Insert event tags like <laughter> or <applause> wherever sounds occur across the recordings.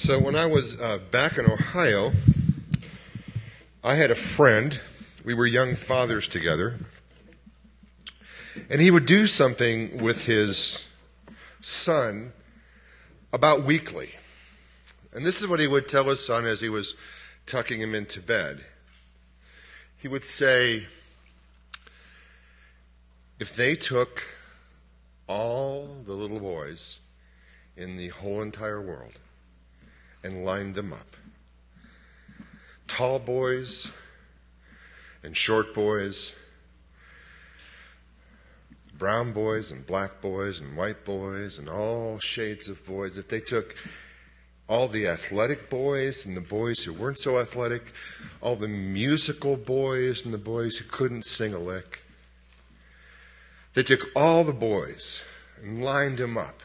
So when I was uh, back in Ohio, I had a friend. We were young fathers together. And he would do something with his son about weekly. And this is what he would tell his son as he was tucking him into bed. He would say, if they took all the little boys in the whole entire world and lined them up, tall boys and short boys, brown boys and black boys and white boys and all shades of boys, if they took all the athletic boys and the boys who weren't so athletic, all the musical boys and the boys who couldn't sing a lick. They took all the boys and lined them up.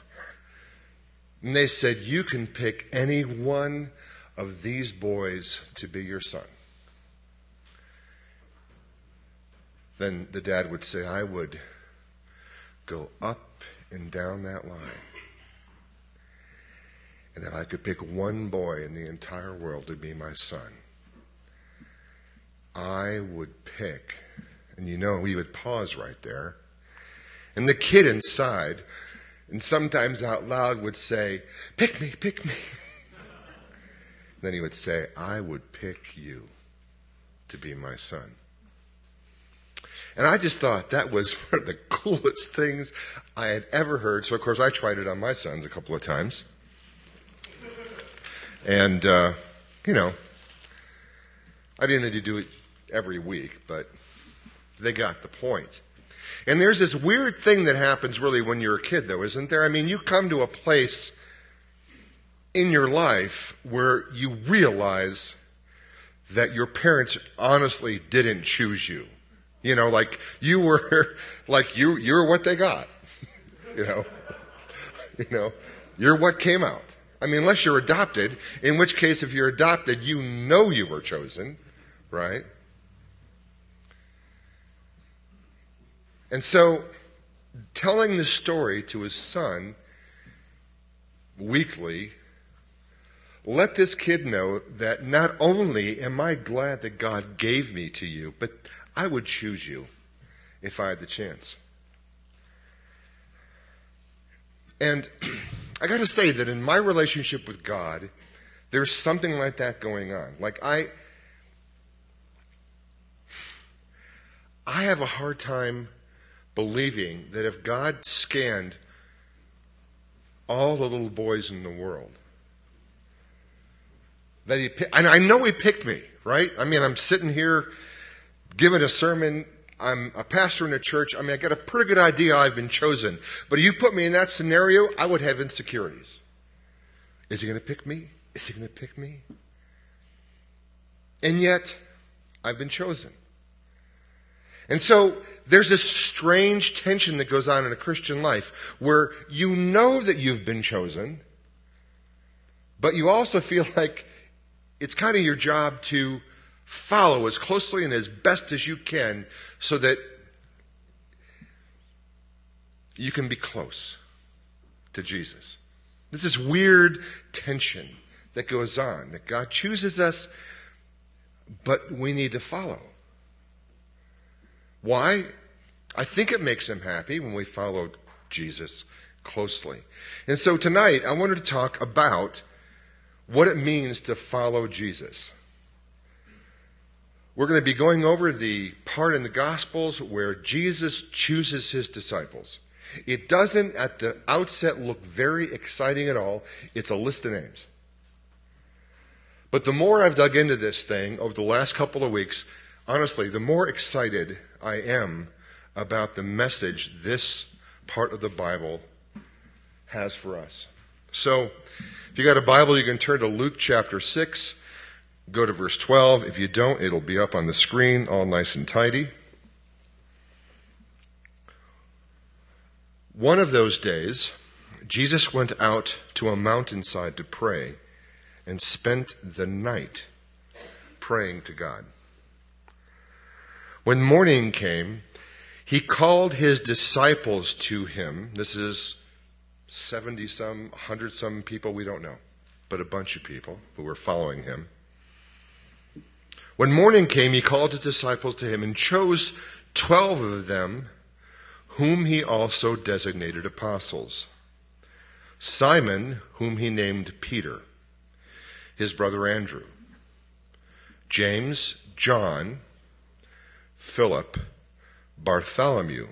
And they said, You can pick any one of these boys to be your son. Then the dad would say, I would go up and down that line. And if I could pick one boy in the entire world to be my son, I would pick, and you know, he would pause right there. And the kid inside, and sometimes out loud, would say, Pick me, pick me. <laughs> then he would say, I would pick you to be my son. And I just thought that was <laughs> one of the coolest things I had ever heard. So, of course, I tried it on my sons a couple of times. And, uh, you know, I didn't need to do it every week, but they got the point. And there's this weird thing that happens really when you're a kid, though, isn't there? I mean, you come to a place in your life where you realize that your parents honestly didn't choose you. You know, like you were, <laughs> like you, you're what they got. <laughs> you know, <laughs> you know, you're what came out. I mean, unless you're adopted, in which case, if you're adopted, you know you were chosen, right? And so, telling the story to his son weekly let this kid know that not only am I glad that God gave me to you, but I would choose you if I had the chance. And <clears throat> I got to say that in my relationship with God, there's something like that going on. Like I I have a hard time believing that if God scanned all the little boys in the world, that he and I know he picked me, right? I mean, I'm sitting here giving a sermon I'm a pastor in a church. I mean, I got a pretty good idea I've been chosen. But if you put me in that scenario, I would have insecurities. Is he going to pick me? Is he going to pick me? And yet, I've been chosen. And so, there's this strange tension that goes on in a Christian life where you know that you've been chosen, but you also feel <laughs> like it's kind of your job to follow as closely and as best as you can so that you can be close to Jesus. There's this weird tension that goes on that God chooses us, but we need to follow. Why? I think it makes him happy when we follow Jesus closely. And so tonight, I wanted to talk about what it means to follow Jesus. We're going to be going over the part in the Gospels where Jesus chooses his disciples. It doesn't at the outset look very exciting at all. It's a list of names. But the more I've dug into this thing over the last couple of weeks, honestly, the more excited I am about the message this part of the Bible has for us. So, if you got a Bible, you can turn to Luke chapter 6. Go to verse 12. If you don't, it'll be up on the screen, all nice and tidy. One of those days, Jesus went out to a mountainside to pray and spent the night praying to God. When morning came, he called his disciples to him. This is 70 some, 100 some people, we don't know. but a bunch of people who were following him. When morning came, he called his disciples to him and chose twelve of them, whom he also designated apostles. Simon, whom he named Peter, his brother Andrew, James, John, Philip, Bartholomew,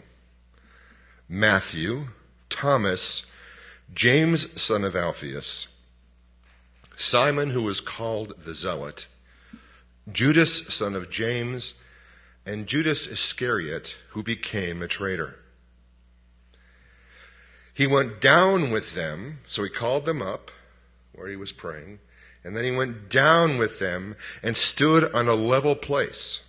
Matthew, Thomas, James, son of Alphaeus, Simon, who was called the Zealot, Judas, son of James, and Judas Iscariot, who became a traitor. He went down with them, so he called them up where he was praying, and then he went down with them and stood on a level place.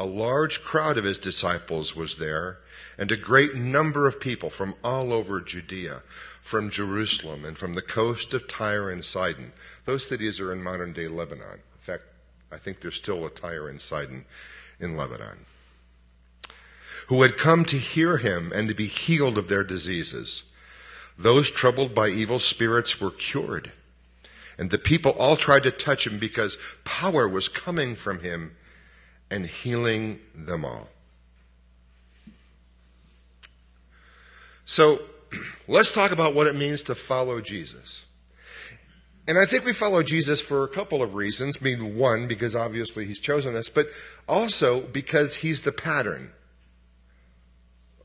A large crowd of his disciples was there, and a great number of people from all over Judea, from Jerusalem, and from the coast of Tyre and Sidon. Those cities are in modern day Lebanon. In fact, I think there's still a Tyre and Sidon in Lebanon. Who had come to hear him and to be healed of their diseases. Those troubled by evil spirits were cured. And the people all tried to touch him because power was coming from him and healing them all. So <clears throat> let's talk about what it means to follow Jesus. And I think we follow Jesus for a couple of reasons. I mean, one, because obviously he's chosen us, but also because he's the pattern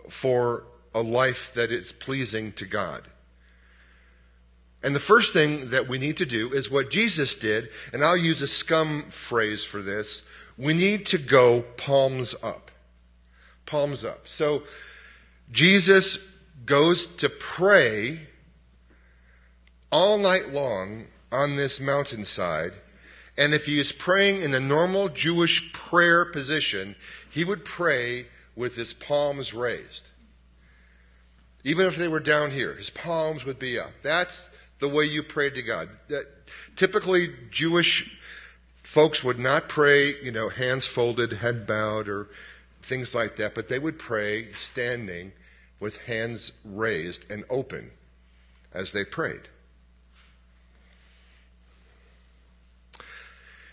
for a life that is pleasing to God. And the first thing that we need to do is what Jesus did, and I'll use a scum phrase for this we need to go palms up. Palms up. So Jesus goes to pray all night long on this mountainside. And if he is praying in the normal Jewish prayer position, he would pray with his palms raised. Even if they were down here, his palms would be up. That's the way you pray to God. That, typically, Jewish folks would not pray, you know, hands folded, head bowed, or things like that, but they would pray standing with hands raised and open as they prayed.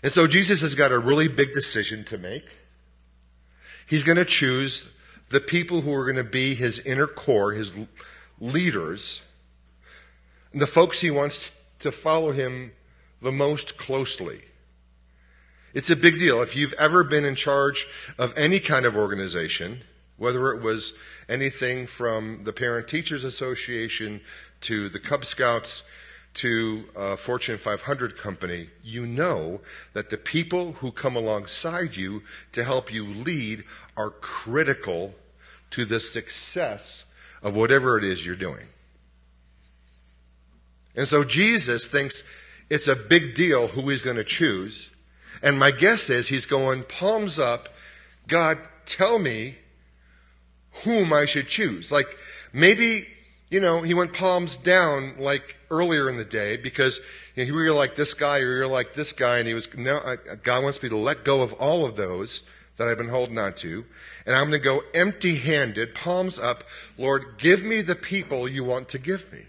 And so Jesus has got a really big decision to make. He's going to choose the people who are going to be his inner core, his leaders, and the folks he wants to follow him the most closely. It's a big deal. If you've ever been in charge of any kind of organization, whether it was anything from the Parent Teachers Association to the Cub Scouts to a Fortune 500 company, you know that the people who come alongside you to help you lead are critical to the success of whatever it is you're doing. And so Jesus thinks it's a big deal who he's going to choose. And my guess is he's going palms up, God, tell me whom I should choose. Like maybe, you know, he went palms down like earlier in the day because you know, you're like this guy or you're like this guy and he was, no, God wants me to let go of all of those that I've been holding on to. And I'm going to go empty handed, palms up. Lord, give me the people you want to give me.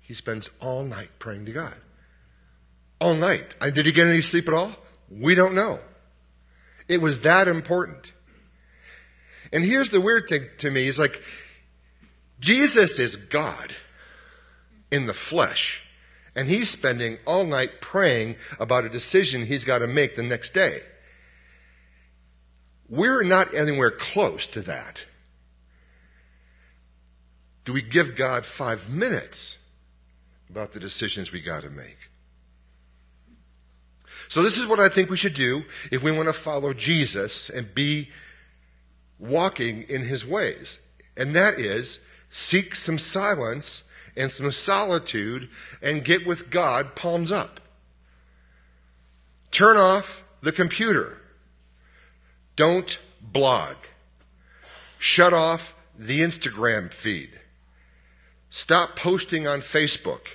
He spends all night praying to God all night. Did he get any sleep at all? We don't know. It was that important. And here's the weird thing to me is like, Jesus is God in the flesh. And he's spending all night praying about a decision he's got to make the next day. We're not anywhere close to that. Do we give God five minutes about the decisions we got to make? So this is what I think we should do if we want to follow Jesus and be walking in his ways. And that is seek some silence and some solitude and get with God palms up. Turn off the computer. Don't blog. Shut off the Instagram feed. Stop posting on Facebook.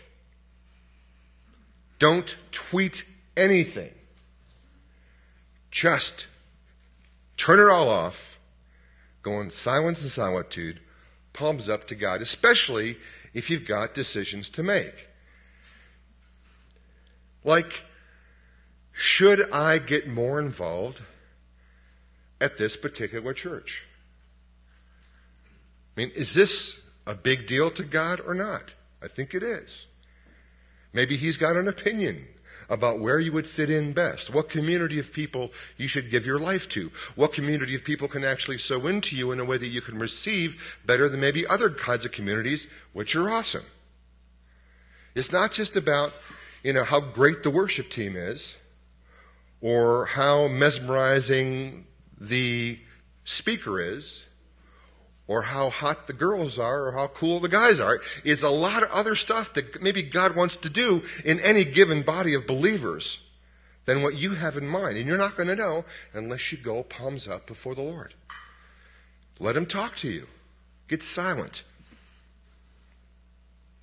Don't tweet anything. Just turn it all off, go in silence and solitude, palms up to God, especially if you've got decisions to make. Like, should I get more involved at this particular church? I mean, is this a big deal to God or not? I think it is. Maybe He's got an opinion about where you would fit in best, what community of people you should give your life to, what community of people can actually sow into you in a way that you can receive better than maybe other kinds of communities, which are awesome. It's not just about, you know, how great the worship team is or how mesmerizing the speaker is or how hot the girls are or how cool the guys are. It's a lot of other stuff that maybe God wants to do in any given body of believers than what you have in mind. And you're not going to know unless you go palms up before the Lord. Let Him talk to you. Get silent.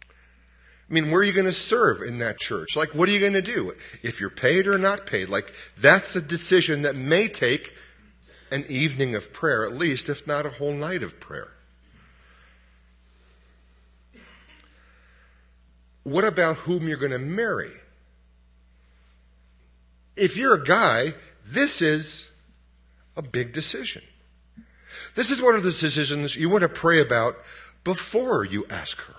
I mean, where are you going to serve in that church? Like, what are you going to do? If you're paid or not paid, like, that's a decision that may take an evening of prayer, at least, if not a whole night of prayer. What about whom you're going to marry? If you're a guy, this is a big decision. This is one of the decisions you want to pray about before you ask her,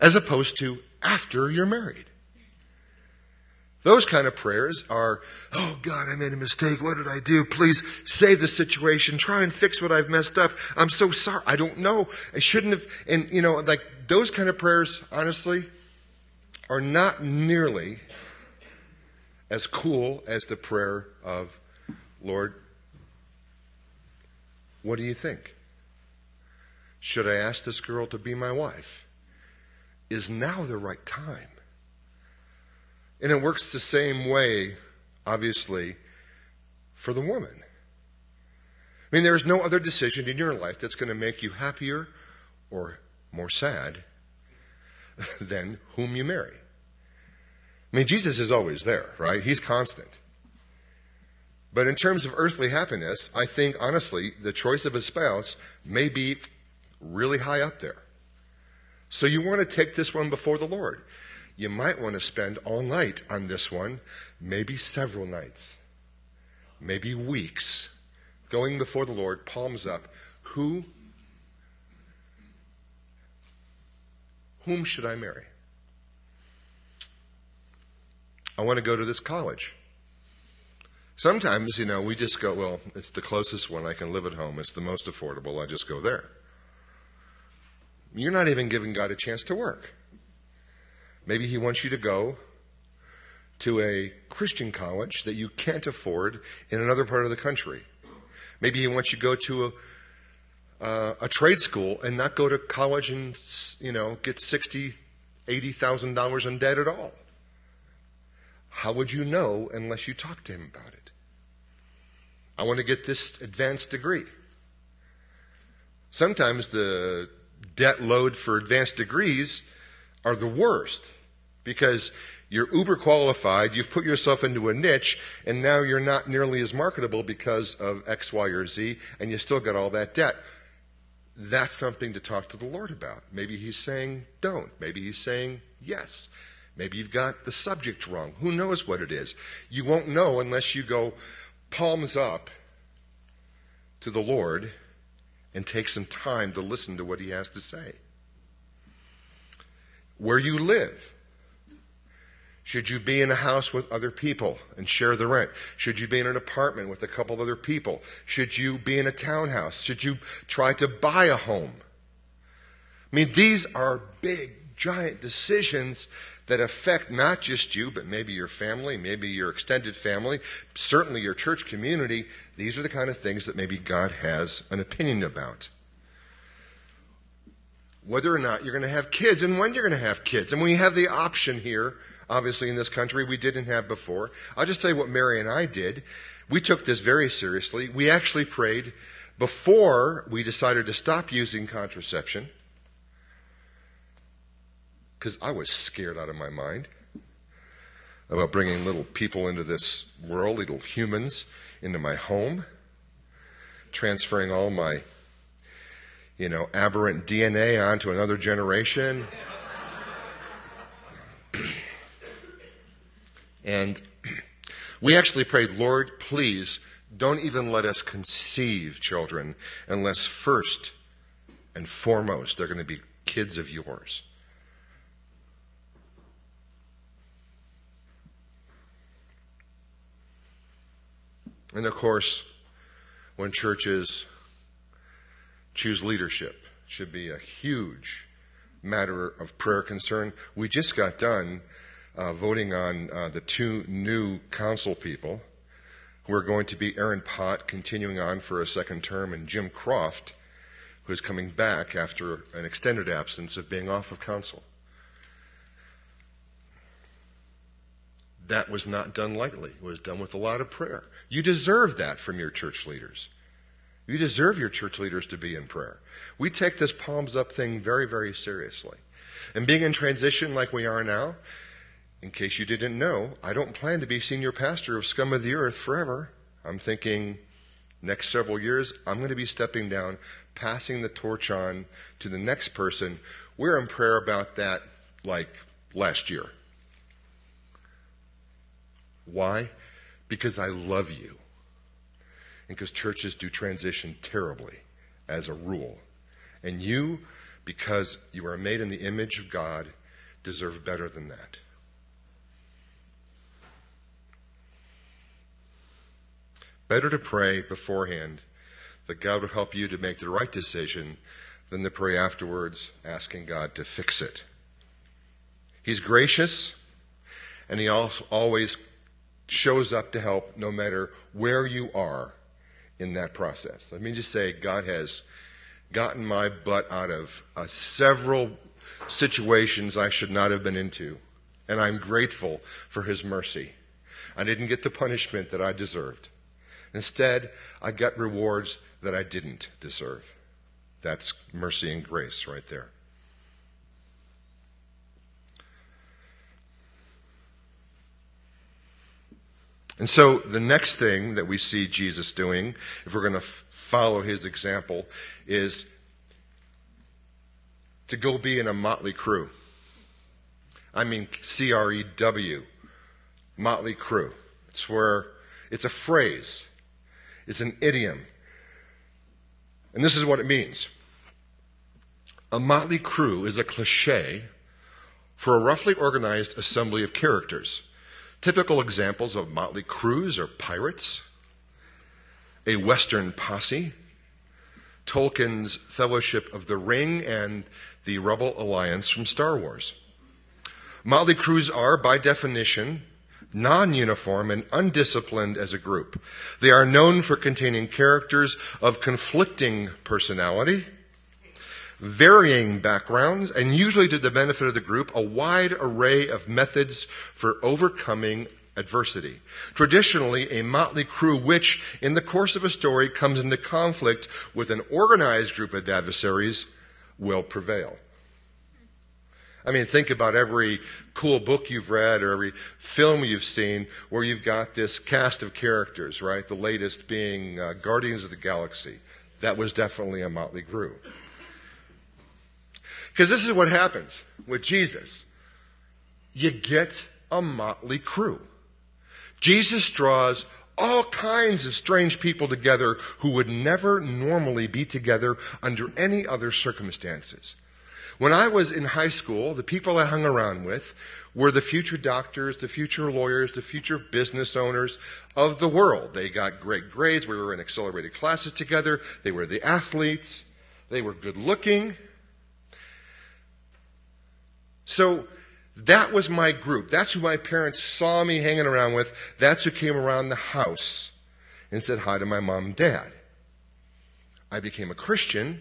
as opposed to after you're married. Those kind of prayers are, oh God, I made a mistake. What did I do? Please save the situation. Try and fix what I've messed up. I'm so sorry. I don't know. I shouldn't have. And, you know, like those kind of prayers, honestly, are not nearly as cool as the prayer of, Lord, what do you think? Should I ask this girl to be my wife? Is now the right time? And it works the same way, obviously, for the woman. I mean, there is no other decision in your life that's going to make you happier or more sad <laughs> than whom you marry. I mean, Jesus is always there, right? He's constant. But in terms of earthly happiness, I think, honestly, the choice of a spouse may be really high up there. So you want to take this one before the Lord you might want to spend all night on this one, maybe several nights, maybe weeks, going before the Lord, palms up. Who? Whom should I marry? I want to go to this college. Sometimes, you know, we just go, well, it's the closest one. I can live at home. It's the most affordable. I just go there. You're not even giving God a chance to work. Maybe He wants you to go to a Christian college that you can't afford in another part of the country. Maybe He wants you to go to a, uh, a trade school and not go to college and you know get sixty, eighty thousand dollars in debt at all. How would you know unless you talk to him about it? I want to get this advanced degree. Sometimes the debt load for advanced degrees are the worst because you're uber qualified, you've put yourself into a niche, and now you're not nearly as marketable because of X, Y, or Z, and you still got all that debt. That's something to talk to the Lord about. Maybe He's saying don't. Maybe He's saying yes. Maybe you've got the subject wrong. Who knows what it is? You won't know unless you go palms up to the Lord and take some time to listen to what He has to say. Where you live should you be in a house with other people and share the rent? Should you be in an apartment with a couple other people? Should you be in a townhouse? Should you try to buy a home? I mean, these are big, giant decisions that affect not just you, but maybe your family, maybe your extended family, certainly your church community. These are the kind of things that maybe God has an opinion about. Whether or not you're going to have kids and when you're going to have kids. And we have the option here obviously, in this country we didn't have before. I'll just tell you what Mary and I did. We took this very seriously. We actually prayed before we decided to stop using contraception because I was scared out of my mind about bringing little people into this world, little humans into my home, transferring all my you know, aberrant DNA onto another generation. <clears throat> and we actually prayed, Lord, please don't even let us conceive children unless first and foremost they're going to be kids of yours. And of course, when churches choose leadership, should be a huge matter of prayer concern. We just got done uh, voting on uh, the two new council people who are going to be Aaron Pott continuing on for a second term and Jim Croft, who is coming back after an extended absence of being off of council. That was not done lightly. It was done with a lot of prayer. You deserve that from your church leaders. You deserve your church leaders to be in prayer. We take this palms up thing very, very seriously. And being in transition like we are now, in case you didn't know, I don't plan to be senior pastor of Scum of the Earth forever. I'm thinking next several years, I'm going to be stepping down, passing the torch on to the next person. We're in prayer about that like last year. Why? Because I love you. And because churches do transition terribly as a rule. And you, because you are made in the image of God, deserve better than that. Better to pray beforehand that God will help you to make the right decision than to pray afterwards asking God to fix it. He's gracious, and He always shows up to help no matter where you are in that process. Let me just say, God has gotten my butt out of uh, several situations I should not have been into, and I'm grateful for His mercy. I didn't get the punishment that I deserved. Instead, I got rewards that I didn't deserve. That's mercy and grace right there. And so the next thing that we see Jesus doing, if we're going to f- follow his example, is to go be in a motley crew. I mean, C R E W, motley crew. It's where it's a phrase, it's an idiom. And this is what it means a motley crew is a cliche for a roughly organized assembly of characters Typical examples of motley crews are pirates, a Western posse, Tolkien's Fellowship of the Ring, and the Rebel Alliance from Star Wars. Motley crews are, by definition, non uniform and undisciplined as a group. They are known for containing characters of conflicting personality varying backgrounds, and usually to the benefit of the group, a wide array of methods for overcoming adversity. Traditionally, a motley crew which, in the course of a story, comes into conflict with an organized group of adversaries will prevail. I mean, think about every cool book you've read or every film you've seen where you've got this cast of characters, right? The latest being uh, Guardians of the Galaxy. That was definitely a motley crew. Because this is what happens with Jesus you get a motley crew. Jesus draws all kinds of strange people together who would never normally be together under any other circumstances. When I was in high school, the people I hung around with were the future doctors, the future lawyers, the future business owners of the world. They got great grades. We were in accelerated classes together. They were the athletes. They were good looking. So that was my group. That's who my parents saw me hanging around with. That's who came around the house and said hi to my mom and dad. I became a Christian,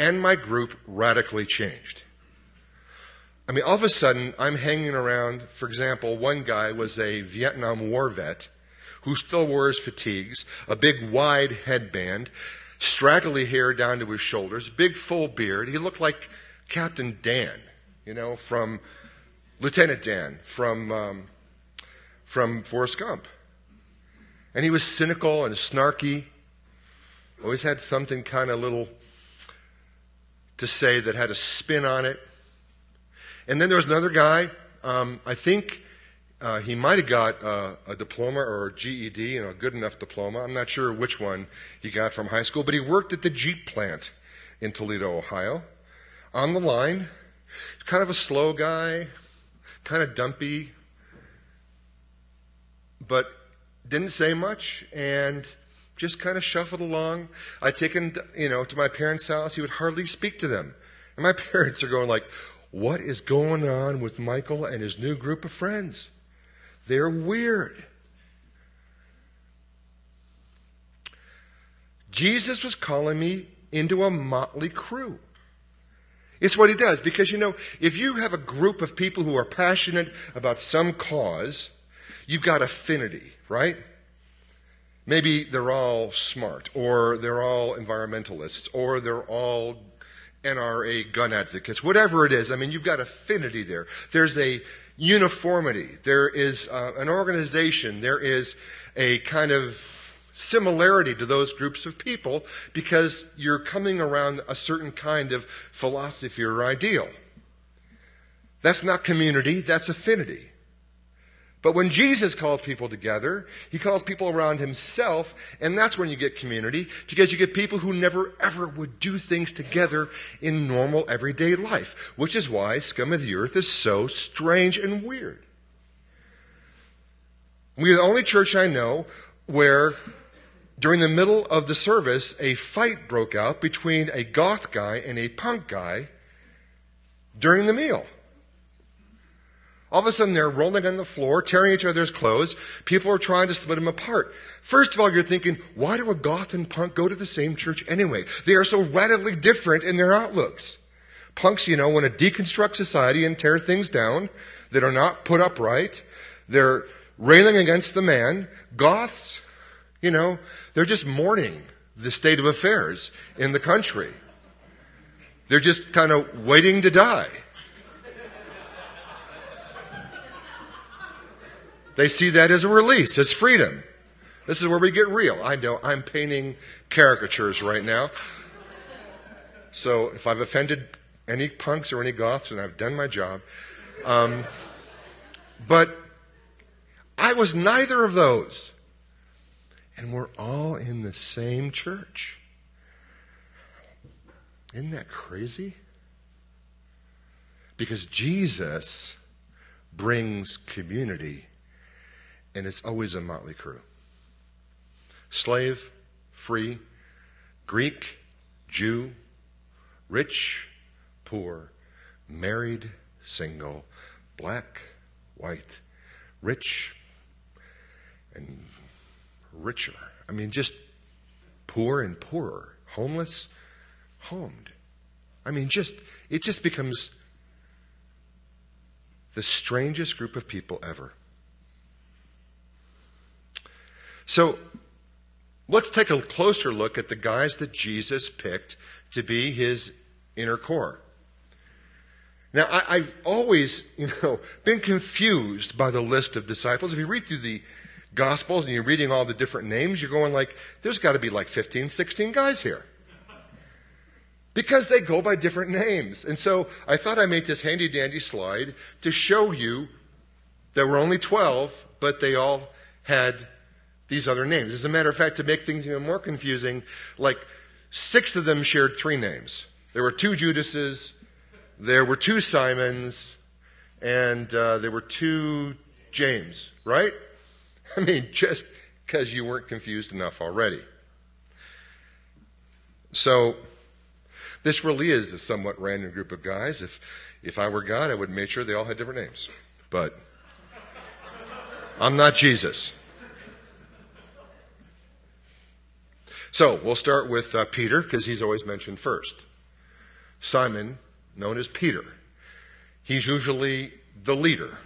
and my group radically changed. I mean, all of a sudden, I'm hanging around. For example, one guy was a Vietnam War vet who still wore his fatigues, a big wide headband, straggly hair down to his shoulders, big full beard. He looked like Captain Dan you know, from Lieutenant Dan, from, um, from Forrest Gump. And he was cynical and snarky, always had something kind of little to say that had a spin on it. And then there was another guy, um, I think uh, he might have got uh, a diploma or a GED, you know, a good enough diploma. I'm not sure which one he got from high school, but he worked at the Jeep plant in Toledo, Ohio, on the line. Kind of a slow guy, kind of dumpy, but didn't say much and just kind of shuffled along. I'd taken, you know, to my parents' house. He would hardly speak to them. And my <laughs> parents are going like, what is going on with Michael and his new group of friends? They're weird. Jesus was calling me into a motley crew. It's what he does because you know, if you have a group of people who are passionate about some cause, you've got affinity, right? Maybe they're all smart, or they're all environmentalists, or they're all NRA gun advocates, whatever it is. I mean, you've got affinity there. There's a uniformity. There is uh, an organization. There is a kind of similarity to those groups of people because you're coming around a certain kind of philosophy or ideal. That's not community, that's affinity. But when Jesus calls people together, he calls people around himself, and that's when you get community, because you get people who never ever would do things together in normal everyday life, which is why Scum of the Earth is so strange and weird. We're the only church I know where during the middle of the service, a fight broke out between a goth guy and a punk guy during the meal. All of a sudden, they're rolling on the floor, tearing each other's clothes. People are trying to split them apart. First of all, you're thinking, why do a goth and punk go to the same church anyway? They are so radically different in their outlooks. Punks, you know, want to deconstruct society and tear things down that are not put upright. They're railing against the man. Goths, you know, they're just mourning the state of affairs in the country. They're just kind of waiting to die. They see that as a release, as freedom. This is where we get real. I know I'm painting caricatures right now. So if I've offended any punks or any goths, then I've done my job. Um, but I was neither of those. And we're all in the same church. Isn't that crazy? Because Jesus brings community and it's always a motley crew. Slave, free, Greek, Jew, rich, poor, married, single, black, white, rich, and richer. I mean, just poor and poorer, homeless, homed. I mean, just, it just becomes the strangest group of people ever. So let's take a closer look at the guys that Jesus picked to be his inner core. Now, I, have always, you know, been confused by the list of disciples. If you read through the Gospels and you're reading all the different names, you're going like, there's got to be like 15, 16 guys here. Because they go by different names. And so I thought I made this handy dandy slide to show you there were only 12, but they all had these other names. As a matter of fact, to make things even more confusing, like six of them shared three names. There were two Judases, there were two Simons, and uh, there were two James, right? <laughs> I mean, just because you weren't confused enough already. So, this really is a somewhat random group of guys. If, if I were God, I would make sure they all had different names. But I'm not Jesus. So we'll start with uh, Peter because he's always mentioned first. Simon, known as Peter. He's usually the leader.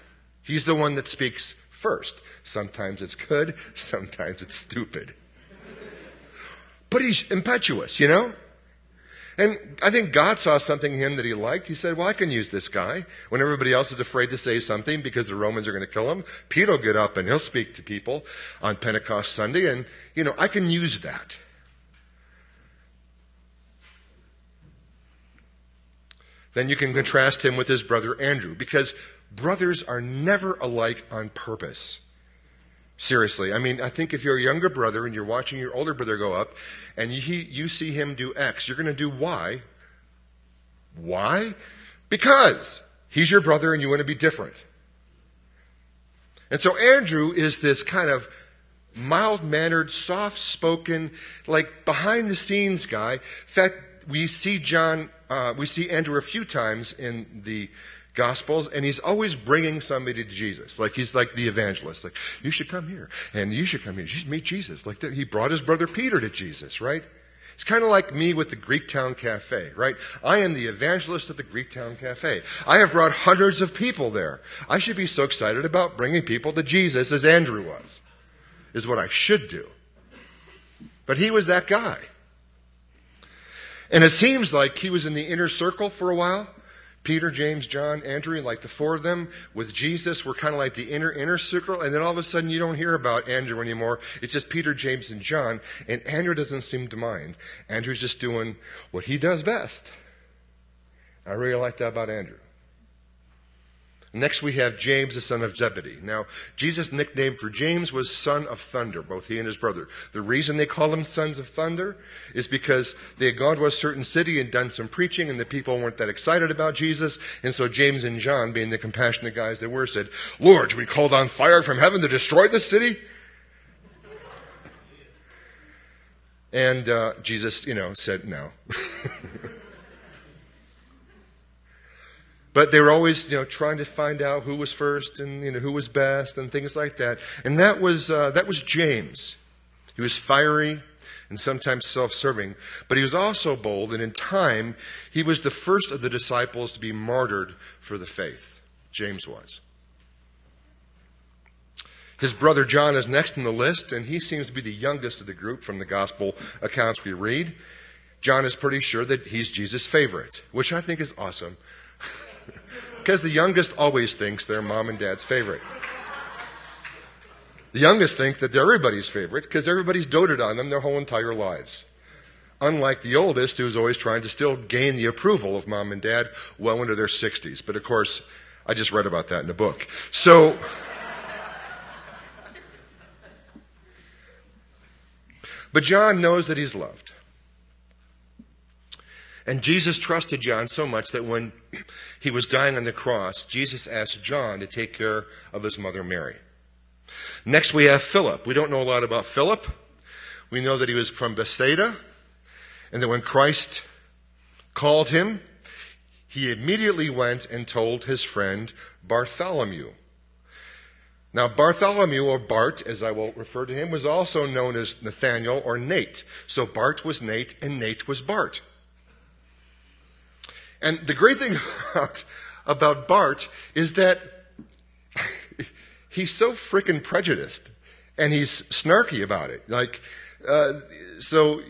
He's the one that speaks first. Sometimes it's good, sometimes it's stupid. But he's impetuous, you know? And I think God saw something in him that he liked. He said, Well, I can use this guy. When everybody else is afraid to say something because the Romans are going to kill him, Peter will get up and he'll speak to people on Pentecost Sunday. And, you know, I can use that. Then you can contrast him with his brother Andrew, because brothers are never alike on purpose. Seriously. I mean, I think if you're a younger brother and you're watching your older brother go up and you, you see him do X, you're going to do Y. Why? Because he's your brother and you want to be different. And so Andrew is this kind of mild mannered, soft spoken, like behind the scenes guy. In fact, we see John, uh, we see Andrew a few times in the Gospels, and he's always bringing somebody to Jesus. Like he's like the evangelist. Like, you should come here, and you should come here. You should meet Jesus. Like he brought his brother Peter to Jesus, right? It's kind of like me with the Greektown Cafe, right? I am the evangelist at the Greektown Cafe. I have brought hundreds of people there. I should be so excited about bringing people to Jesus as Andrew was, is what I should do. But he was that guy. And it seems like he was in the inner circle for a while. Peter, James, John, Andrew, like the four of them with Jesus were kind of like the inner, inner circle. And then all of a sudden you don't hear about Andrew anymore. It's just Peter, James, and John. And Andrew doesn't seem to mind. Andrew's just doing what he does best. I really like that about Andrew. Next, we have James, the son of Zebedee. Now, Jesus' nickname for James was son of thunder, both he and his brother. The reason they call him sons of thunder is because they had gone to a certain city and done some preaching, and the people weren't that excited about Jesus. And so James and John, being the compassionate guys they were, said, Lord, we call down fire from heaven to destroy the city? And uh, Jesus, you know, said no. <laughs> But they were always, you know, trying to find out who was first and you know who was best and things like that. And that was uh, that was James. He was fiery and sometimes self-serving, but he was also bold. And in time, he was the first of the disciples to be martyred for the faith. James was. His brother John is next in the list, and he seems to be the youngest of the group from the gospel accounts we read. John is pretty sure that he's Jesus' favorite, which I think is awesome. Because the youngest always thinks they're mom and dad's favorite. The youngest think that they're everybody's favorite because everybody's doted on them their whole entire lives. Unlike the oldest, who's always trying to still gain the approval of mom and dad well into their 60s. But of course, I just read about that in a book. So, but John knows that he's loved. And Jesus trusted John so much that when he was dying on the cross, Jesus asked John to take care of his mother Mary. Next, we have Philip. We don't know a lot about Philip. We know that he was from Bethsaida, and that when Christ called him, he immediately went and told his friend Bartholomew. Now, Bartholomew, or Bart, as I will refer to him, was also known as Nathaniel or Nate. So Bart was Nate, and Nate was Bart. And the great thing <laughs> about, about Bart is that <laughs> he's so freaking prejudiced and he's snarky about it. Like, uh, so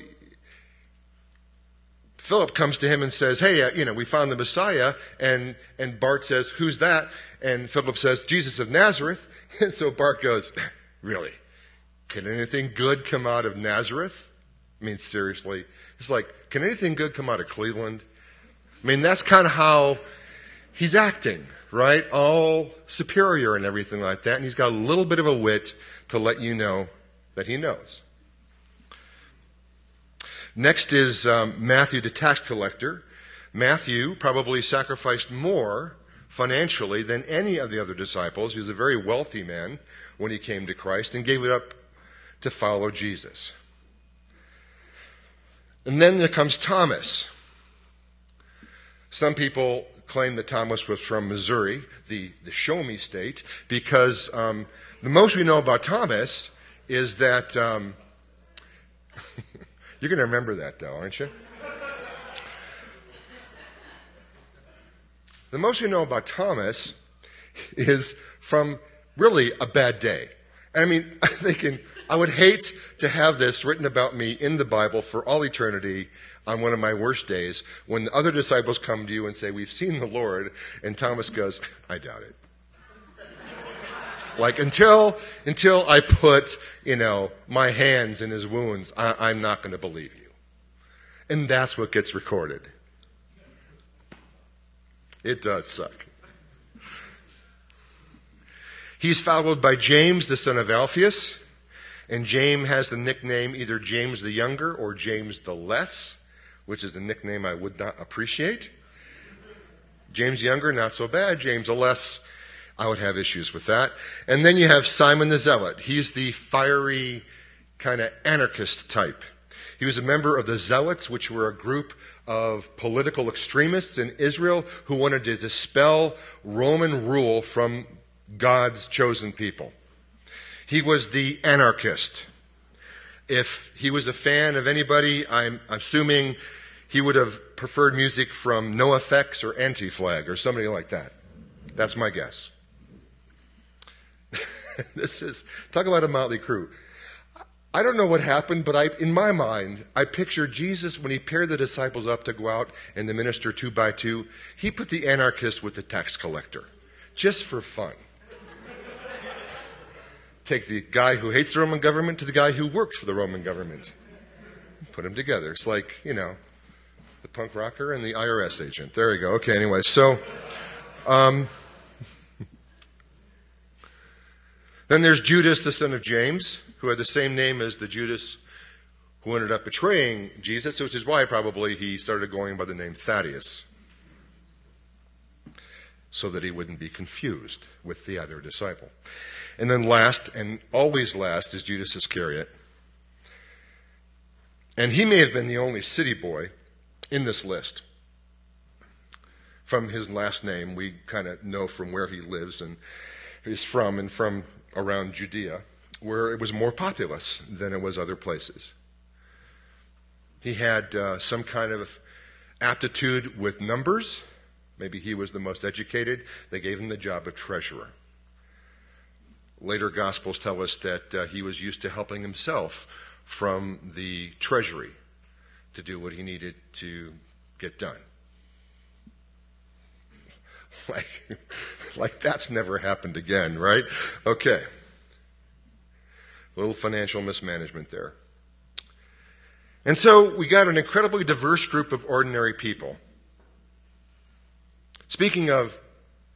Philip comes to him and says, Hey, uh, you know, we found the Messiah. And, and Bart says, Who's that? And Philip says, Jesus of Nazareth. <laughs> And so Bart goes, Really? Can anything good come out of Nazareth? I mean, seriously. It's like, can anything good come out of Cleveland? I mean, that's kind of how he's acting, right? All superior and everything like that. And he's got a little bit of a wit to let you know that he knows. Next is um, Matthew, the tax collector. Matthew probably sacrificed more financially than any of the other disciples. He was a very wealthy man when he came to Christ and gave it up to follow Jesus. And then there comes Thomas. Some people claim that Thomas was from Missouri, the, the show me state, because um, the most we know about Thomas is that. Um, <laughs> you're going to remember that, though, aren't you? the most we know about Thomas is from really a bad day. I mean, <laughs> I'm thinking, I would hate to have this written about me in the Bible for all eternity on one of my worst days when the other disciples come to you and say, We've seen the Lord, and Thomas goes, I doubt it. like until until I put, you know, my hands in his wounds, I, I'm not going to believe you. And that's what gets recorded. It does suck. He's followed by James, the son of Alphaeus. And James has the nickname either James the Younger or James the Less, which is a nickname I would not appreciate. James Younger, not so bad. James the Less, I would have issues with that. And then you have Simon the Zealot. He's the fiery, kind of anarchist type. He was a member of the Zealots, which were a group of political extremists in Israel who wanted to dispel Roman rule from God's chosen people. He was the anarchist. If he was a fan of anybody, I'm assuming he would have preferred music from NOFX or Anti Flag or somebody like that. That's my guess. <laughs> this is, talk about a motley crew. I don't know what happened, but I, in my mind, I picture Jesus when he paired the disciples up to go out and the minister two by two. He put the anarchist with the tax collector, just for fun. Take the guy who hates the Roman government to the guy who works for the Roman government. Put them together. It's like, you know, the punk rocker and the IRS agent. There you go. Okay, anyway, so. Um, <laughs> then there's Judas, the son of James, who had the same name as the Judas who ended up betraying Jesus, which is why probably he started going by the name Thaddeus, so that he wouldn't be confused with the other disciple. And then last, and always last, is Judas Iscariot. And he may have been the only city boy in this list. From his last name, we kind of know from where he lives and he's from, and from around Judea, where it was more populous than it was other places. He had uh, some kind of aptitude with numbers. Maybe he was the most educated. They gave him the job of treasurer. Later Gospels tell us that uh, he was used to helping himself from the treasury to do what he needed to get done. <laughs> Like, <laughs> like that's never happened again, right? Okay. A little financial mismanagement there. And so we got an incredibly diverse group of ordinary people. Speaking of,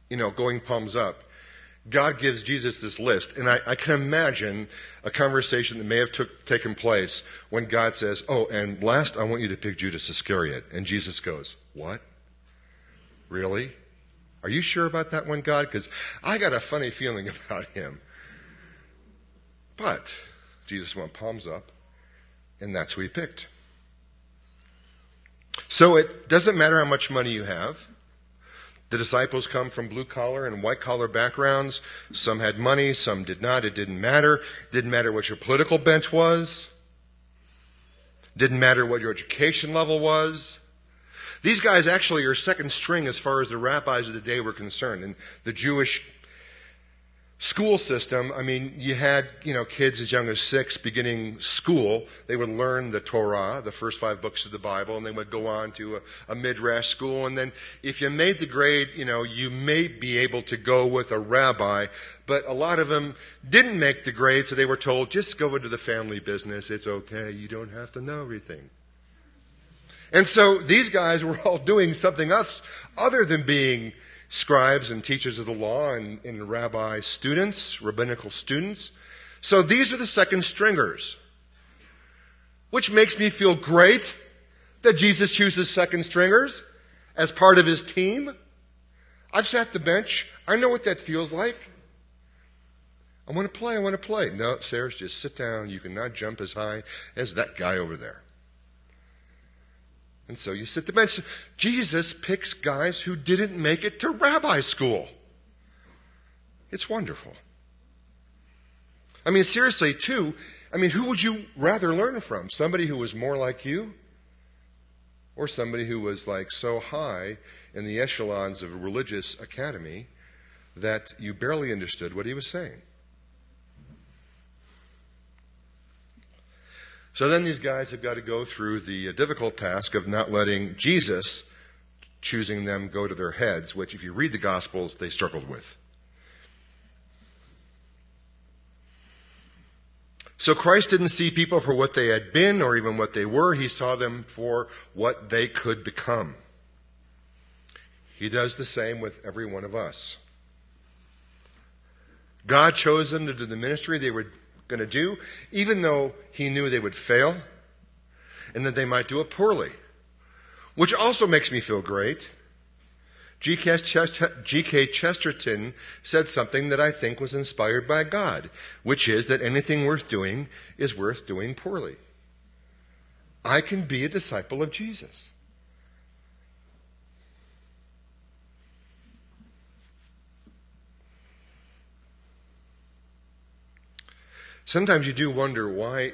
you know, going palms up, God gives Jesus this list, and I, I, can imagine a conversation that may have took, taken place when God says, "Oh, and last, I want you to pick Judas Iscariot," and Jesus goes, "What? Really? Are you sure about that one, God? Because I got a funny feeling <laughs> about him." But Jesus went palms up, and that's who he picked. So it doesn't matter how much money you have. The disciples come from blue collar and white collar backgrounds. Some had money, some did not. It didn't matter. It didn't matter what your political bent was. It didn't matter what your education level was. These guys actually are second string as far as the rabbis of the day were concerned. And the Jewish school system, I mean, you had, you know, kids as young as six beginning school. They would learn the Torah, the first five books of the Bible, and they would go on to a, a midrash school. And then if you made the grade, you know, you may be able to go with a rabbi, but a lot of them didn't make the grade, so they were told, just go into the family business. It's okay. You don't have to know everything. And so these guys were <laughs> all doing something else other than being scribes and teachers of the law and, and rabbi students, rabbinical students. So these are the second stringers, which makes me feel great that Jesus chooses second stringers as part of his team. I've sat the bench. I know what that feels like. I want to play. I want to play. No, Sarah, just sit down. You cannot jump as high as that guy over there. And so you sit the bench. Jesus picks guys who didn't make it to rabbi school. It's wonderful. I mean, seriously, too, I mean, who would you rather learn from? Somebody who was more like you? Or somebody who was like so high in the echelons of a religious academy that you barely understood what he was saying? So then these guys have got to go through the uh, difficult task of not letting Jesus choosing them go to their heads, which, if you read the Gospels, they struggled with. So Christ didn't see people for what they had been or even what they were. He saw them for what they could become. He does the same with every one of us. God chose them to do the ministry they were going to do, even though He knew they would fail and that they might do it poorly. Which also makes me feel great. G.K. Chesterton said something that I think was inspired by God, which is that anything worth doing is worth doing poorly. I can be a disciple of Jesus. Sometimes you do wonder why.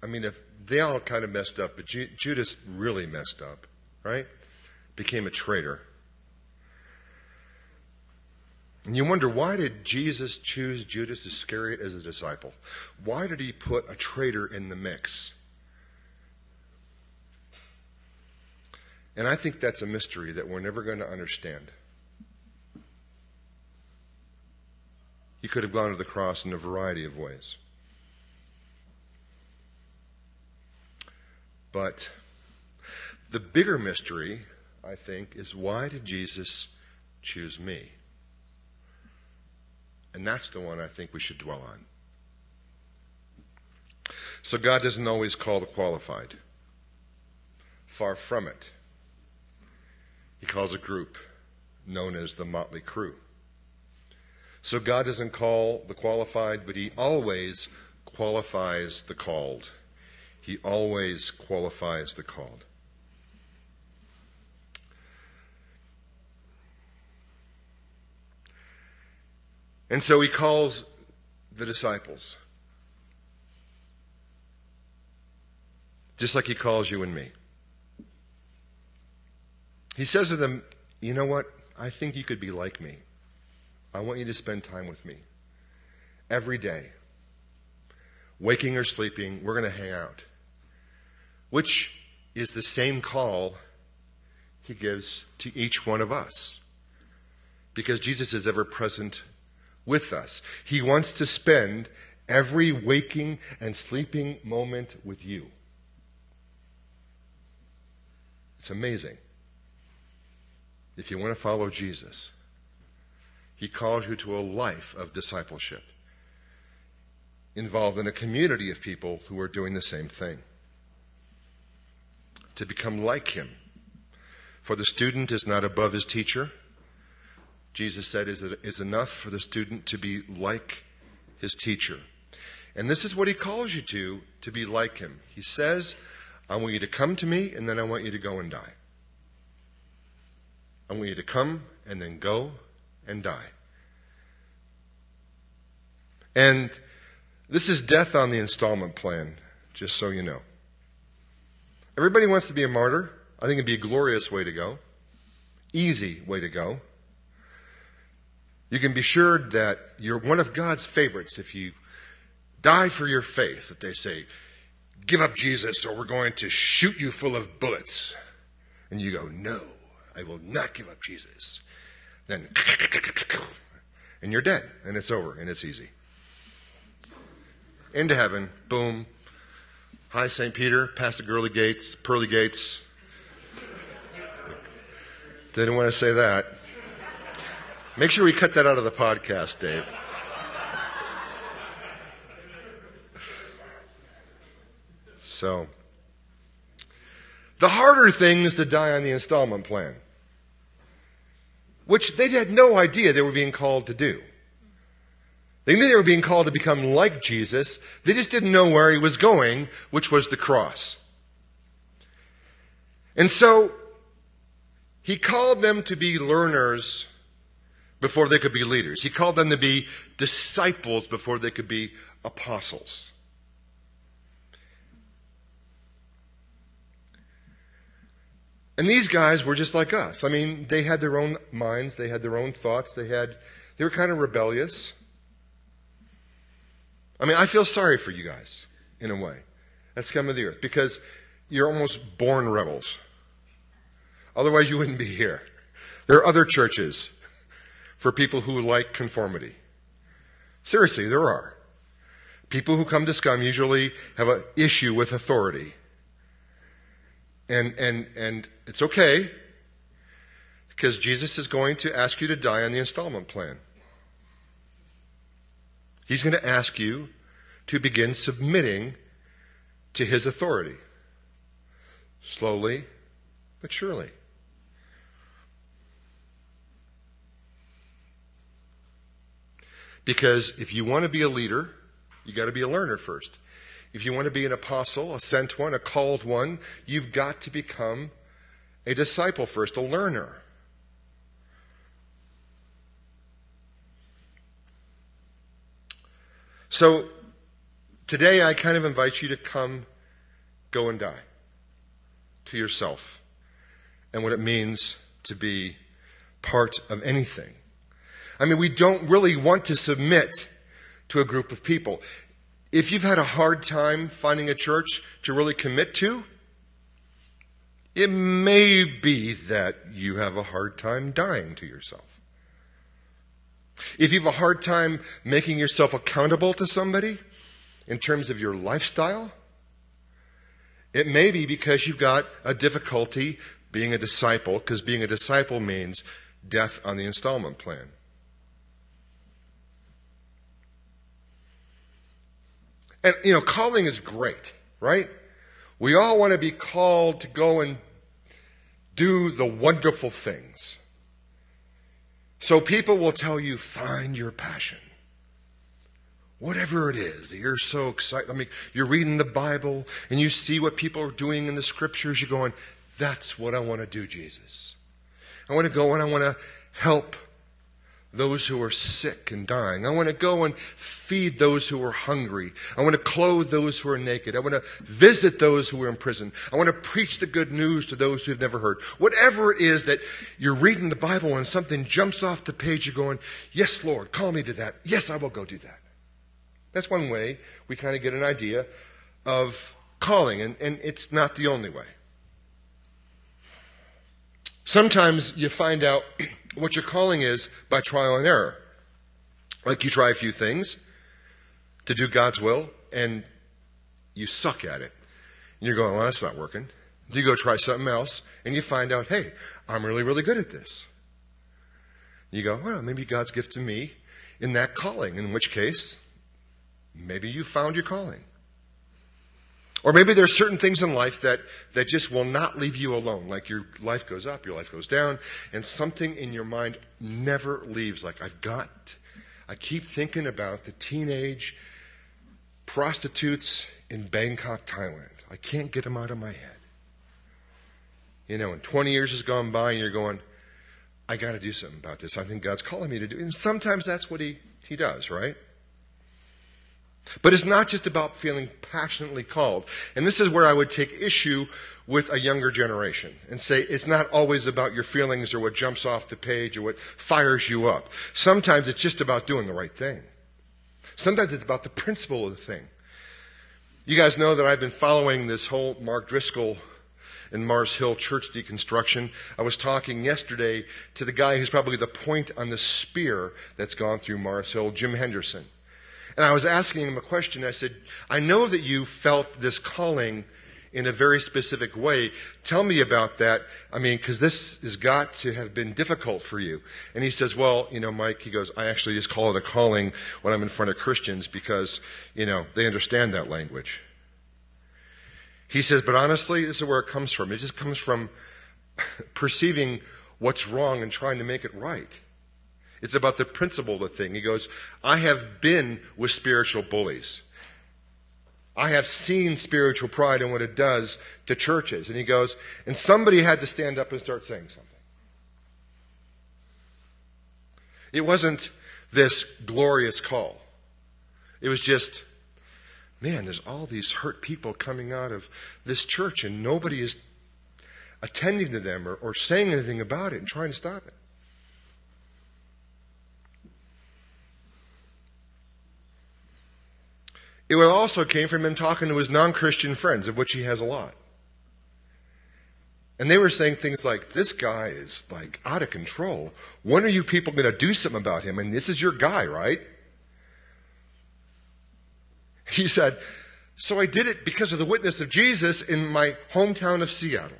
I mean, if they all kind of messed up, but Judas really messed up, right? Became a traitor. And you wonder why did Jesus choose Judas Iscariot as a disciple? Why did he put a traitor in the mix? And I think that's a mystery that we're never going to understand. He could have gone to the cross in a variety of ways. But the bigger mystery, I think, is why did Jesus choose me? And that's the one I think we should dwell on. So God doesn't always call the qualified. Far from it. He calls a group known as the Motley Crew. So God doesn't call the qualified, but He always qualifies the called. He always qualifies the called. And so he calls the disciples. Just like he calls you and me. He says to them, You know what? I think you could be like me. I want you to spend time with me every day. Waking or sleeping, we're going to hang out which is the same call he gives to each one of us. Because Jesus is ever present with us. He wants to spend every waking and sleeping moment with you. It's amazing. If you want to follow Jesus, he calls you to a life of discipleship, involved in a community of people who are doing the same thing to become like him. For the student is not above his teacher. Jesus said, is it is enough for the student to be like his teacher. And this is what he calls you to, to be like him. He says, I want you to come to me, and then I want you to go and die. I want you to come and then go and die. And this is death on the installment plan, just so you know. Everybody wants to be a martyr. I think it'd be a glorious way to go, easy way to go. You can be sure that you're one of God's favorites if you die for your faith. That they say, give up Jesus or we're going to shoot you full of bullets. And you go, no, I will not give up Jesus. Then, <laughs> and you're dead, and it's over, and it's easy. Into heaven, boom, Hi, St. Peter, past the girly gates, pearly gates. Didn't want to say that. Make sure we cut that out of the podcast, Dave. So, the harder thing is to die on the installment plan, which they had no idea they were being called to do. They knew they were being called to become like Jesus. They just didn't know where he was going, which was the cross. And so, he called them to be learners before they could be leaders. He called them to be disciples before they could be apostles. And these guys were just like us. I mean, they had their own minds, they had their own thoughts, they had they were kind of rebellious. I mean, I feel sorry for you guys, in a way. That's scum of the earth, because you're almost born rebels. Otherwise, you wouldn't be here. There are other churches for people who like conformity. Seriously, there are. People who come to scum usually have an issue with authority. And, and, and it's okay. Because Jesus is going to ask you to die on the installment plan. He's going to ask you to begin submitting to his authority. Slowly, but surely. Because if you want to be a leader, you got to be a learner first. If you want to be an apostle, a sent one, a called one, you've got to become a disciple first, a learner. So today I kind of invite you to come, go and die to yourself and what it means to be part of anything. I mean, we don't really want to submit to a group of people. If you've had a hard time finding a church to really commit to, it may be that you have a hard time dying to yourself. If you have a hard time making yourself accountable to somebody in terms of your lifestyle, it may be because you've got a difficulty being a disciple, because being a disciple means death on the installment plan. And, you know, calling is great, right? We all want to be called to go and do the wonderful things. So people will tell you, find your passion. Whatever it is that you're so excited. I mean, you're reading the Bible and you see what people are doing in the scriptures. You're going, that's what I want to do, Jesus. I want to go and I want to help those who are sick and dying. I want to go and feed those who are hungry. I want to clothe those who are naked. I want to visit those who are in prison. I want to preach the good news to those who have never heard. Whatever it is that you're reading the Bible and something jumps off the page, you're going, Yes, Lord, call me to that. Yes, I will go do that. That's one way we kind of get an idea of calling, and, and it's not the only way. Sometimes you find out <clears throat> what your calling is by trial and error. Like you try a few things to do God's will and you suck at it. And you're going, well, that's not working. You go try something else and you find out, hey, I'm really, really good at this. You go, well, maybe God's gift to me in that calling, in which case, maybe you found your calling. Or maybe there's certain things in life that, that just will not leave you alone. Like your life goes up, your life goes down, and something in your mind never leaves. Like, I've got, I keep thinking about the teenage prostitutes in Bangkok, Thailand. I can't get them out of my head. You know, and 20 years has gone by, and you're going, I got to do something about this. I think God's calling me to do it. And sometimes that's what He, he does, right? But it's not just about feeling passionately called. And this is where I would take issue with a younger generation and say it's not always about your feelings or what jumps off the page or what fires you up. Sometimes it's just about doing the right thing. Sometimes it's about the principle of the thing. You guys know that I've been following this whole Mark Driscoll and Mars Hill church deconstruction. I was talking yesterday to the guy who's probably the point on the spear that's gone through Mars Hill, Jim Henderson. And I was asking him a question. I said, I know that you felt this calling in a very specific way. Tell me about that. I mean, because this has got to have been difficult for you. And he says, Well, you know, Mike, he goes, I actually just call it a calling when I'm in front of Christians because, you know, they understand that language. He says, But honestly, this is where it comes from. It just comes from <laughs> perceiving what's wrong and trying to make it right. It's about the principle of the thing. He goes, I have been with spiritual bullies. I have seen spiritual pride and what it does to churches. And he goes, and somebody had to stand up and start saying something. It wasn't this glorious call. It was just, man, there's all these hurt people coming out of this church, and nobody is attending to them or, or saying anything about it and trying to stop it. It also came from him talking to his non Christian friends, of which he has a lot. And they were saying things like, This guy is like out of control. When are you people going to do something about him? And this is your guy, right? He said, So I did it because of the witness of Jesus in my hometown of Seattle.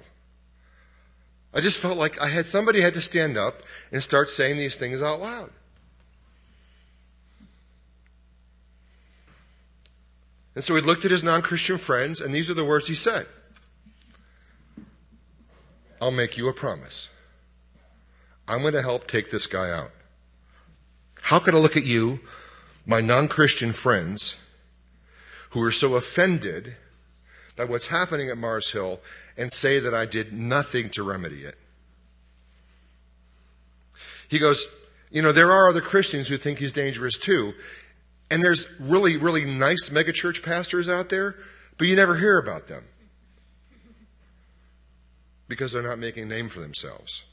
I just felt like I had somebody had to stand up and start saying these things out loud. And so he looked at his non Christian friends, and these are the words he said I'll make you a promise. I'm going to help take this guy out. How could I look at you, my non Christian friends, who are so offended by what's happening at Mars Hill, and say that I did nothing to remedy it? He goes, You know, there are other Christians who think he's dangerous too. And there's really, really nice megachurch pastors out there, but you never hear about them because they're not making a name for themselves.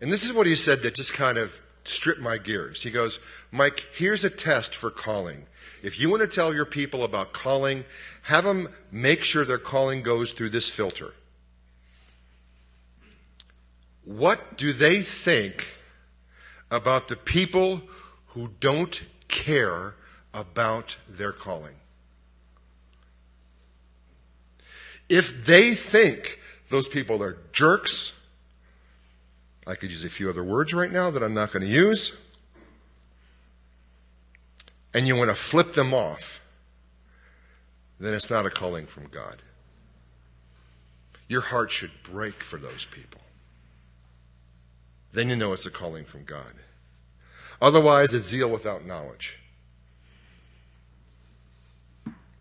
And this is what he said that just kind of stripped my gears. He goes, Mike, here's a test for calling. If you want to tell your people about calling, have them make sure their calling goes through this filter. What do they think about the people who don't care about their calling. If they think those people are jerks, I could use a few other words right now that I'm not going to use, and you want to flip them off, then it's not a calling from God. Your heart should break for those people then you know it's a calling from God. Otherwise, it's zeal without knowledge.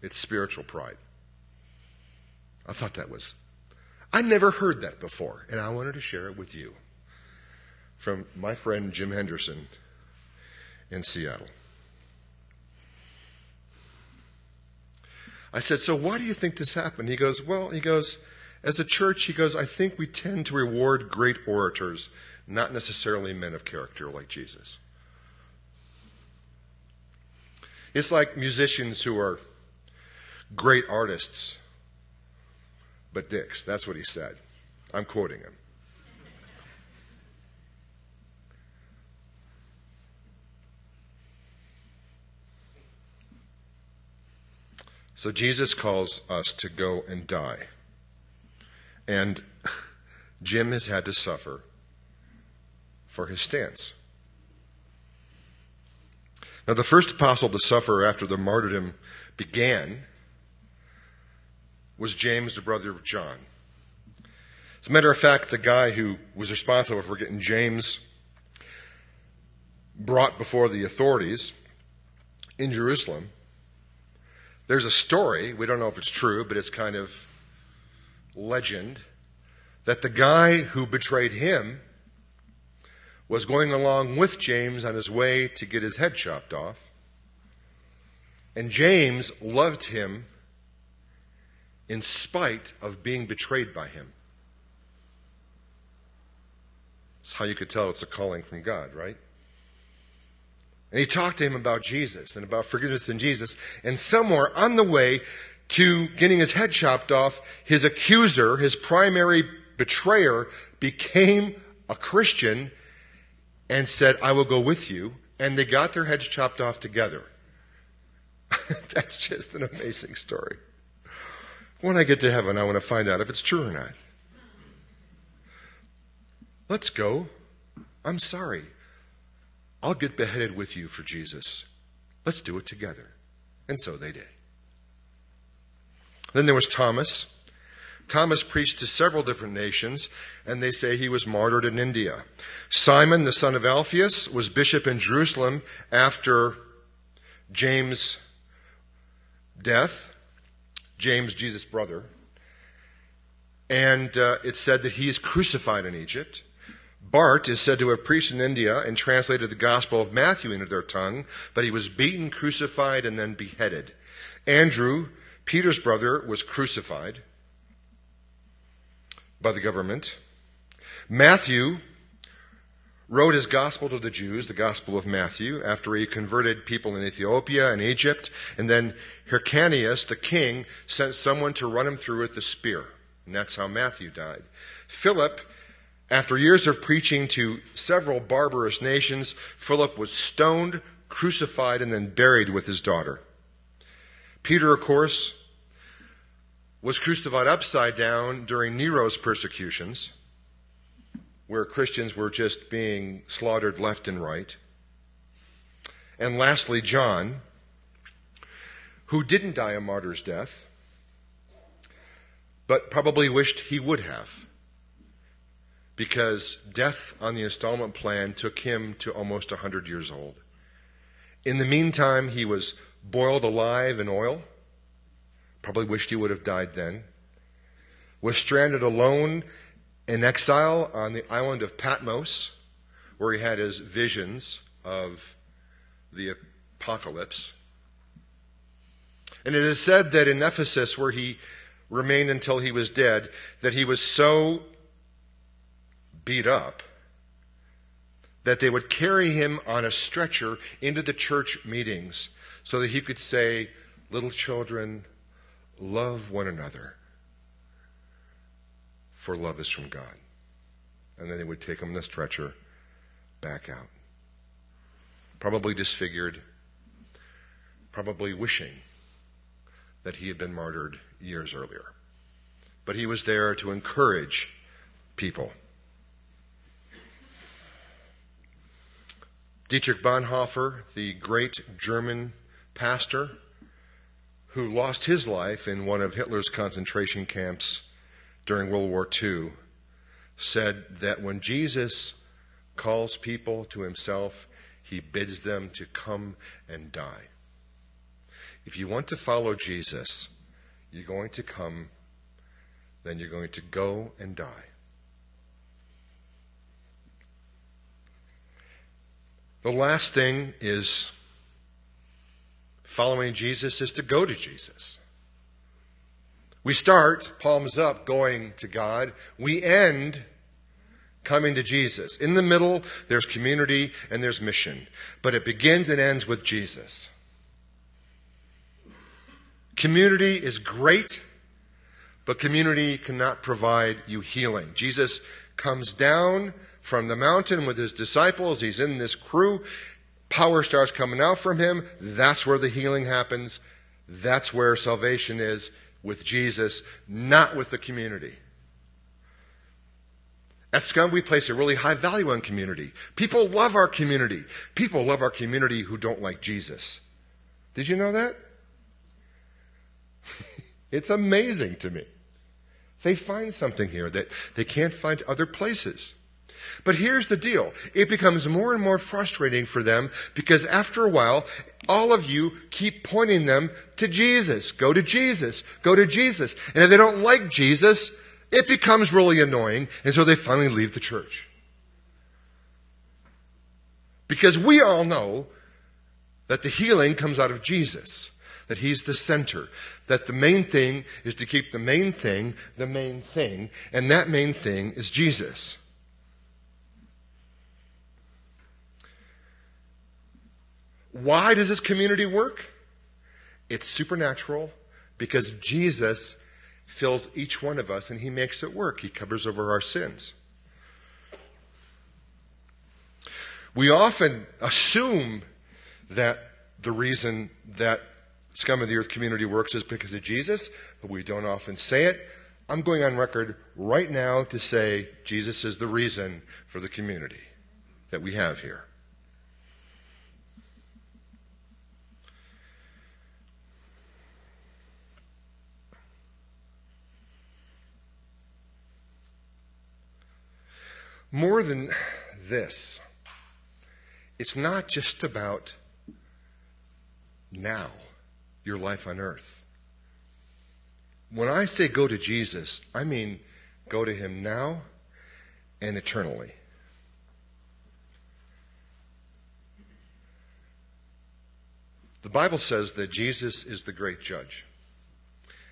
It's spiritual pride. I thought that was, I never heard that before, and I wanted to share it with you from my friend Jim Henderson in Seattle. I said, So why do you think this happened? He goes, Well, he goes, as a church, he goes, I think we tend to reward great orators not necessarily men of character like Jesus. It's like musicians who are great artists, but dicks. That's what he said. I'm quoting him. So Jesus calls us to go and die. And Jim has had to suffer for his stance. Now, the first apostle to suffer after the martyrdom began was James, the brother of John. As a matter of fact, the guy who was responsible for getting James brought before the authorities in Jerusalem, there's a story, we don't know if it's true, but it's kind of legend, that the guy who betrayed him was going along with James on his way to get his head chopped off. And James loved him in spite of being betrayed by him. That's how you could tell it's a calling from God, right? And he talked to him about Jesus and about forgiveness in Jesus. And somewhere on the way to getting his head chopped off, his accuser, his primary betrayer, became a Christian and said, I will go with you. And they got their heads chopped off together. <laughs> That's just an amazing story. When I get to heaven, I want to find out if it's true or not. Let's go. I'm sorry. I'll get beheaded with you for Jesus. Let's do it together. And so they did. Then there was Thomas. Thomas preached to several different nations, and they say he was martyred in India. Simon, the son of Alphaeus, was bishop in Jerusalem after James' death. James, Jesus' brother. And uh, it's said that he is crucified in Egypt. Bart is said to have preached in India and translated the Gospel of Matthew into their tongue, but he was beaten, crucified, and then beheaded. Andrew, Peter's brother, was crucified by the government. Matthew wrote his gospel to the Jews, the Gospel of Matthew, after he converted people in Ethiopia and Egypt. And then Hyrcanus, the king, sent someone to run him through with the spear. And that's how Matthew died. Philip, after years of preaching to several barbarous nations, Philip was stoned, crucified, and then buried with his daughter. Peter, of course, was crucified upside down during Nero's persecutions, where Christians were just being slaughtered left and right. And lastly, John, who didn't die a martyr's death, but probably wished he would have. Because death on the installment plan took him to almost 100 years old. In the meantime, he was boiled alive in oil. Probably wished he would have died then. Was stranded alone in exile on the island of Patmos, where he had his visions of the apocalypse. And it is said that in Ephesus, where he remained until he was dead, that he was so beat up that they would carry him on a stretcher into the church meetings so that he could say, Little children, love one another, for love is from God. And then they would take him on the stretcher back out. Probably disfigured, probably wishing that he had been martyred years earlier. But he was there to encourage people. Dietrich Bonhoeffer, the great German pastor who lost his life in one of Hitler's concentration camps during World War II, said that when Jesus calls people to himself, he bids them to come and die. If you want to follow Jesus, you're going to come, then you're going to go and die. The last thing is following Jesus is to go to Jesus. We start, palms up, going to God. We end coming to Jesus. In the middle, there's community and there's mission. But it begins and ends with Jesus. Community is great, but community cannot provide you healing. Jesus comes down from the mountain with his disciples. He's in this crew. Power starts coming out from him. That's where the healing happens. That's where salvation is with Jesus, not with the community. At Scum, we place a really high value on community. People love our community. People love our community who don't like Jesus. Did you know that? <laughs> it's amazing to me. They find something here that they can't find other places. But here's the deal. It becomes more and more frustrating for them because after a while, all of you keep pointing them to Jesus. Go to Jesus. Go to Jesus. And if they don't like Jesus, it becomes really annoying. And so they finally leave the church. Because we all know that the healing comes out of Jesus that He's the center, that the main thing is to keep the main thing the main thing, and that main thing is Jesus. Why does this community work? It's supernatural because Jesus fills each one of us and he makes it work. He covers over our sins. We often assume that the reason that Scum of the Earth community works is because of Jesus, but we don't often say it. I'm going on record right now to say Jesus is the reason for the community that we have here. More than this, it's not just about now, your life on earth. When I say go to Jesus, I mean go to Him now and eternally. The Bible says that Jesus is the great judge,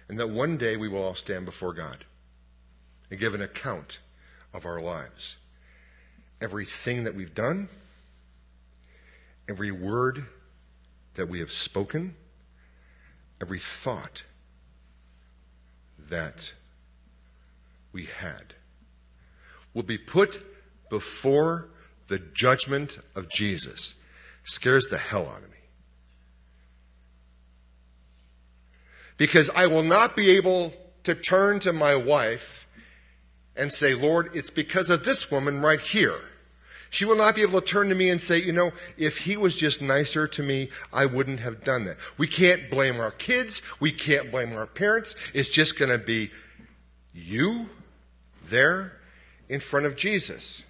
and that one day we will all stand before God and give an account of our lives everything that we've done, every word that we have spoken, every thought that we had will be put before the judgment of Jesus. Scares the hell out of me. Because I will not be able to turn to my wife and say, Lord, it's because of this woman right here. She will not be able to turn to me and say, you know, if he was just nicer to me, I wouldn't have done that. We can't blame our kids. We can't blame our parents. It's just going to be you there in front of Jesus.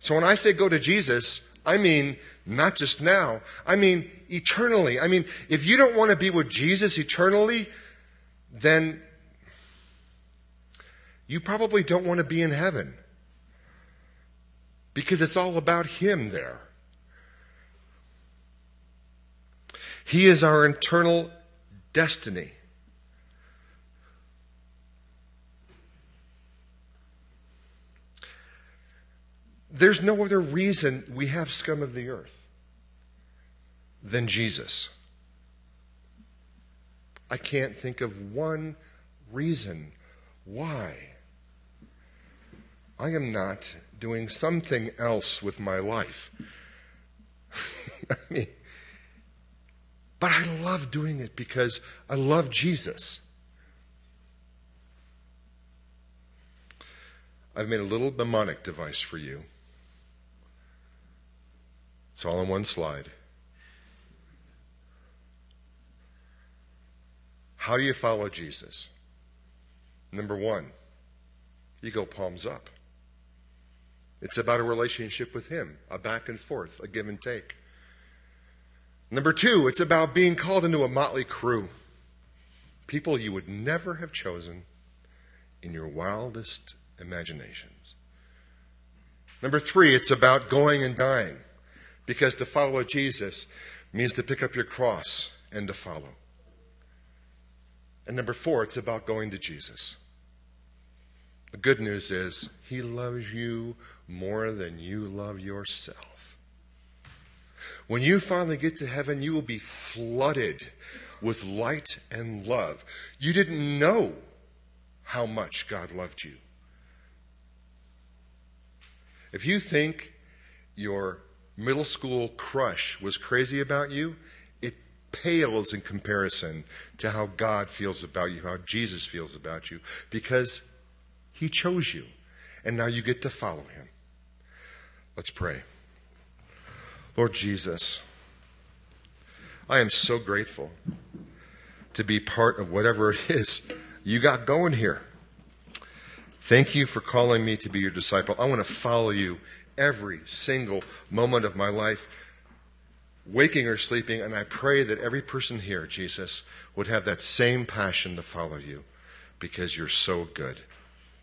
So when I say go to Jesus, I mean not just now. I mean eternally. I mean, if you don't want to be with Jesus eternally, then you probably don't want to be in heaven. Because it's all about Him there. He is our internal destiny. There's no other reason we have scum of the earth than Jesus. I can't think of one reason why. I am not doing something else with my life. <laughs> I mean, but I love doing it because I love Jesus. I've made a little mnemonic device for you. It's all on one slide. How do you follow Jesus? Number one, you go palms up. It's about a relationship with Him, a back and forth, a give and take. Number two, it's about being called into a motley crew. People you would never have chosen in your wildest imaginations. Number three, it's about going and dying. Because to follow Jesus means to pick up your cross and to follow. And number four, it's about going to Jesus. The good news is, He loves you more than you love yourself. When you finally get to heaven, you will be flooded with light and love. You didn't know how much God loved you. If you think your middle school crush was crazy about you, it pales in comparison to how God feels about you, how Jesus feels about you, because He chose you, and now you get to follow Him. Let's pray. Lord Jesus, I am so grateful to be part of whatever it is you got going here. Thank you for calling me to be your disciple. I want to follow you every single moment of my life, waking or sleeping. And I pray that every person here, Jesus, would have that same passion to follow you because you're so good.